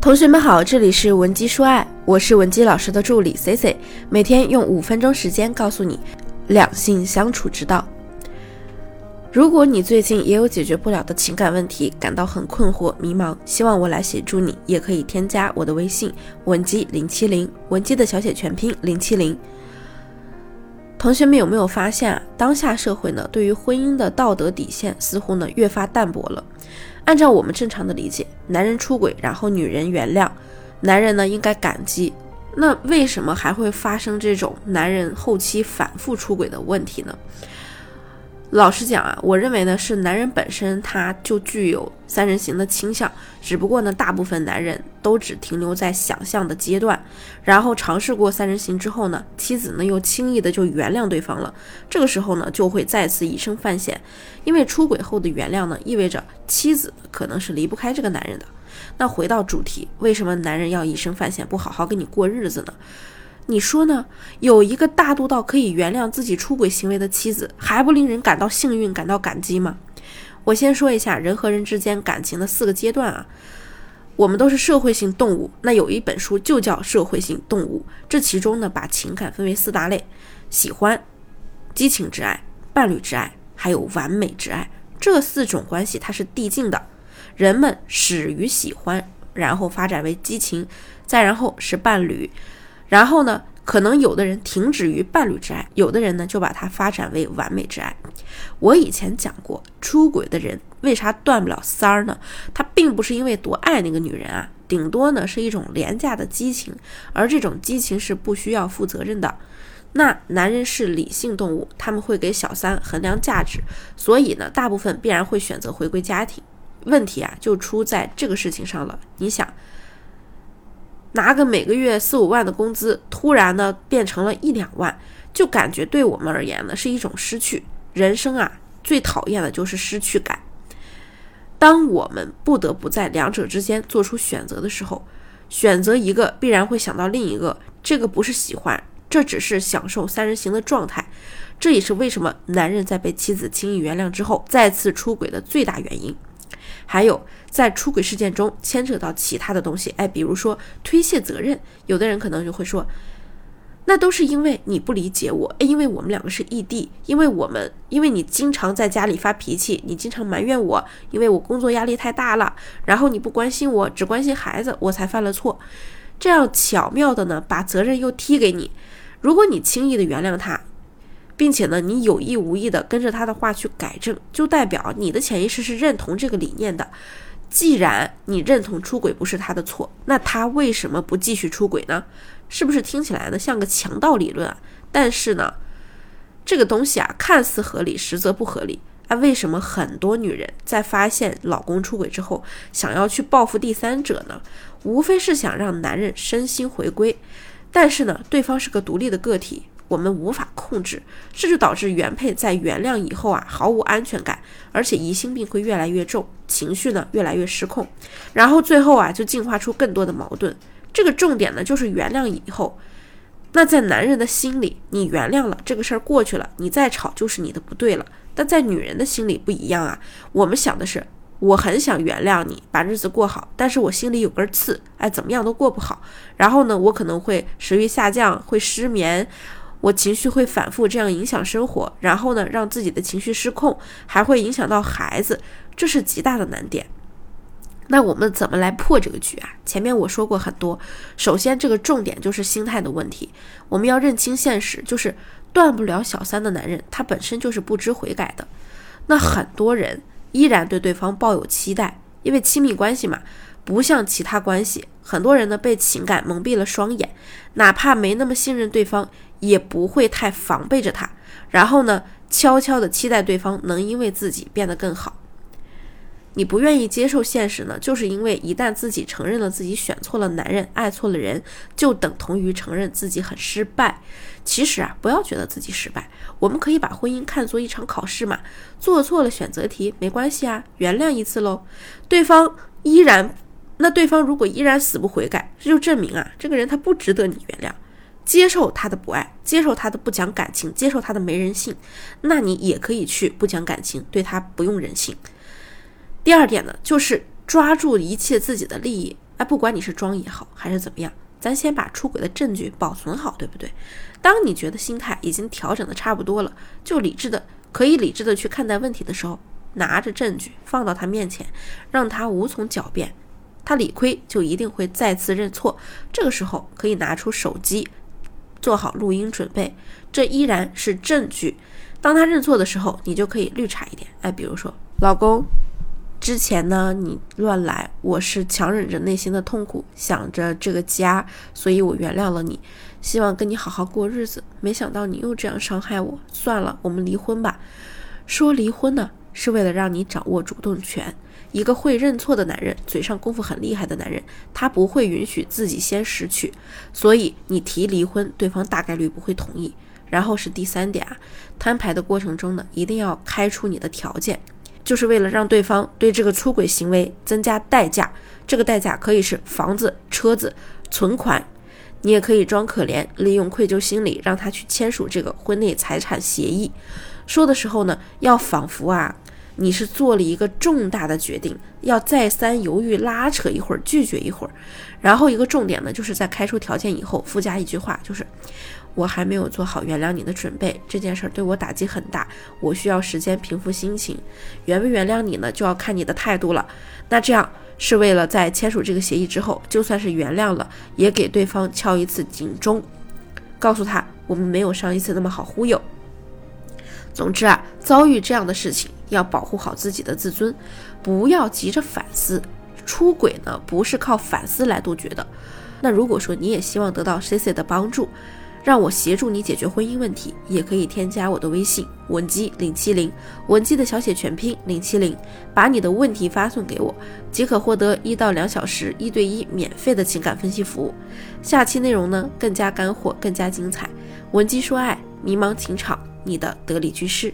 同学们好，这里是文姬说爱，我是文姬老师的助理 C C，每天用五分钟时间告诉你两性相处之道。如果你最近也有解决不了的情感问题，感到很困惑、迷茫，希望我来协助你，也可以添加我的微信文姬零七零，文姬的小写全拼零七零。同学们有没有发现啊？当下社会呢，对于婚姻的道德底线似乎呢越发淡薄了。按照我们正常的理解，男人出轨，然后女人原谅，男人呢应该感激。那为什么还会发生这种男人后期反复出轨的问题呢？老实讲啊，我认为呢是男人本身他就具有三人行的倾向，只不过呢大部分男人都只停留在想象的阶段，然后尝试过三人行之后呢，妻子呢又轻易的就原谅对方了，这个时候呢就会再次以身犯险，因为出轨后的原谅呢意味着妻子可能是离不开这个男人的。那回到主题，为什么男人要以身犯险，不好好跟你过日子呢？你说呢？有一个大度到可以原谅自己出轨行为的妻子，还不令人感到幸运、感到感激吗？我先说一下人和人之间感情的四个阶段啊。我们都是社会性动物，那有一本书就叫《社会性动物》，这其中呢把情感分为四大类：喜欢、激情之爱、伴侣之爱，还有完美之爱。这四种关系它是递进的，人们始于喜欢，然后发展为激情，再然后是伴侣。然后呢，可能有的人停止于伴侣之爱，有的人呢就把它发展为完美之爱。我以前讲过，出轨的人为啥断不了三儿呢？他并不是因为多爱那个女人啊，顶多呢是一种廉价的激情，而这种激情是不需要负责任的。那男人是理性动物，他们会给小三衡量价值，所以呢，大部分必然会选择回归家庭。问题啊，就出在这个事情上了。你想。拿个每个月四五万的工资，突然呢变成了一两万，就感觉对我们而言呢是一种失去。人生啊，最讨厌的就是失去感。当我们不得不在两者之间做出选择的时候，选择一个必然会想到另一个。这个不是喜欢，这只是享受三人行的状态。这也是为什么男人在被妻子轻易原谅之后再次出轨的最大原因。还有，在出轨事件中牵扯到其他的东西，哎，比如说推卸责任，有的人可能就会说，那都是因为你不理解我，哎，因为我们两个是异地，因为我们，因为你经常在家里发脾气，你经常埋怨我，因为我工作压力太大了，然后你不关心我，只关心孩子，我才犯了错，这样巧妙的呢，把责任又踢给你，如果你轻易的原谅他。并且呢，你有意无意的跟着他的话去改正，就代表你的潜意识是认同这个理念的。既然你认同出轨不是他的错，那他为什么不继续出轨呢？是不是听起来呢像个强盗理论啊？但是呢，这个东西啊看似合理，实则不合理啊。为什么很多女人在发现老公出轨之后，想要去报复第三者呢？无非是想让男人身心回归，但是呢，对方是个独立的个体。我们无法控制，这就导致原配在原谅以后啊，毫无安全感，而且疑心病会越来越重，情绪呢越来越失控，然后最后啊就进化出更多的矛盾。这个重点呢就是原谅以后，那在男人的心里，你原谅了这个事儿过去了，你再吵就是你的不对了。但在女人的心里不一样啊，我们想的是，我很想原谅你，把日子过好，但是我心里有根刺，哎，怎么样都过不好。然后呢，我可能会食欲下降，会失眠。我情绪会反复这样影响生活，然后呢，让自己的情绪失控，还会影响到孩子，这是极大的难点。那我们怎么来破这个局啊？前面我说过很多，首先这个重点就是心态的问题，我们要认清现实，就是断不了小三的男人，他本身就是不知悔改的。那很多人依然对对方抱有期待，因为亲密关系嘛，不像其他关系，很多人呢被情感蒙蔽了双眼，哪怕没那么信任对方。也不会太防备着他，然后呢，悄悄的期待对方能因为自己变得更好。你不愿意接受现实呢，就是因为一旦自己承认了自己选错了男人，爱错了人，就等同于承认自己很失败。其实啊，不要觉得自己失败，我们可以把婚姻看作一场考试嘛，做错了选择题没关系啊，原谅一次喽。对方依然，那对方如果依然死不悔改，这就证明啊，这个人他不值得你原谅。接受他的不爱，接受他的不讲感情，接受他的没人性，那你也可以去不讲感情，对他不用人性。第二点呢，就是抓住一切自己的利益。哎，不管你是装也好，还是怎么样，咱先把出轨的证据保存好，对不对？当你觉得心态已经调整的差不多了，就理智的可以理智的去看待问题的时候，拿着证据放到他面前，让他无从狡辩，他理亏就一定会再次认错。这个时候可以拿出手机，做好录音准备，这依然是证据。当他认错的时候，你就可以绿茶一点，哎，比如说，老公。之前呢，你乱来，我是强忍着内心的痛苦，想着这个家，所以我原谅了你，希望跟你好好过日子。没想到你又这样伤害我，算了，我们离婚吧。说离婚呢，是为了让你掌握主动权。一个会认错的男人，嘴上功夫很厉害的男人，他不会允许自己先失去，所以你提离婚，对方大概率不会同意。然后是第三点啊，摊牌的过程中呢，一定要开出你的条件。就是为了让对方对这个出轨行为增加代价，这个代价可以是房子、车子、存款，你也可以装可怜，利用愧疚心理让他去签署这个婚内财产协议。说的时候呢，要仿佛啊，你是做了一个重大的决定，要再三犹豫、拉扯一会儿，拒绝一会儿。然后一个重点呢，就是在开出条件以后附加一句话，就是。我还没有做好原谅你的准备，这件事对我打击很大，我需要时间平复心情。原不原谅你呢，就要看你的态度了。那这样是为了在签署这个协议之后，就算是原谅了，也给对方敲一次警钟，告诉他我们没有上一次那么好忽悠。总之啊，遭遇这样的事情，要保护好自己的自尊，不要急着反思。出轨呢，不是靠反思来杜绝的。那如果说你也希望得到 C C 的帮助，让我协助你解决婚姻问题，也可以添加我的微信文姬零七零，文姬的小写全拼零七零，把你的问题发送给我，即可获得一到两小时一对一免费的情感分析服务。下期内容呢更加干货，更加精彩。文姬说爱，迷茫情场，你的得力居士。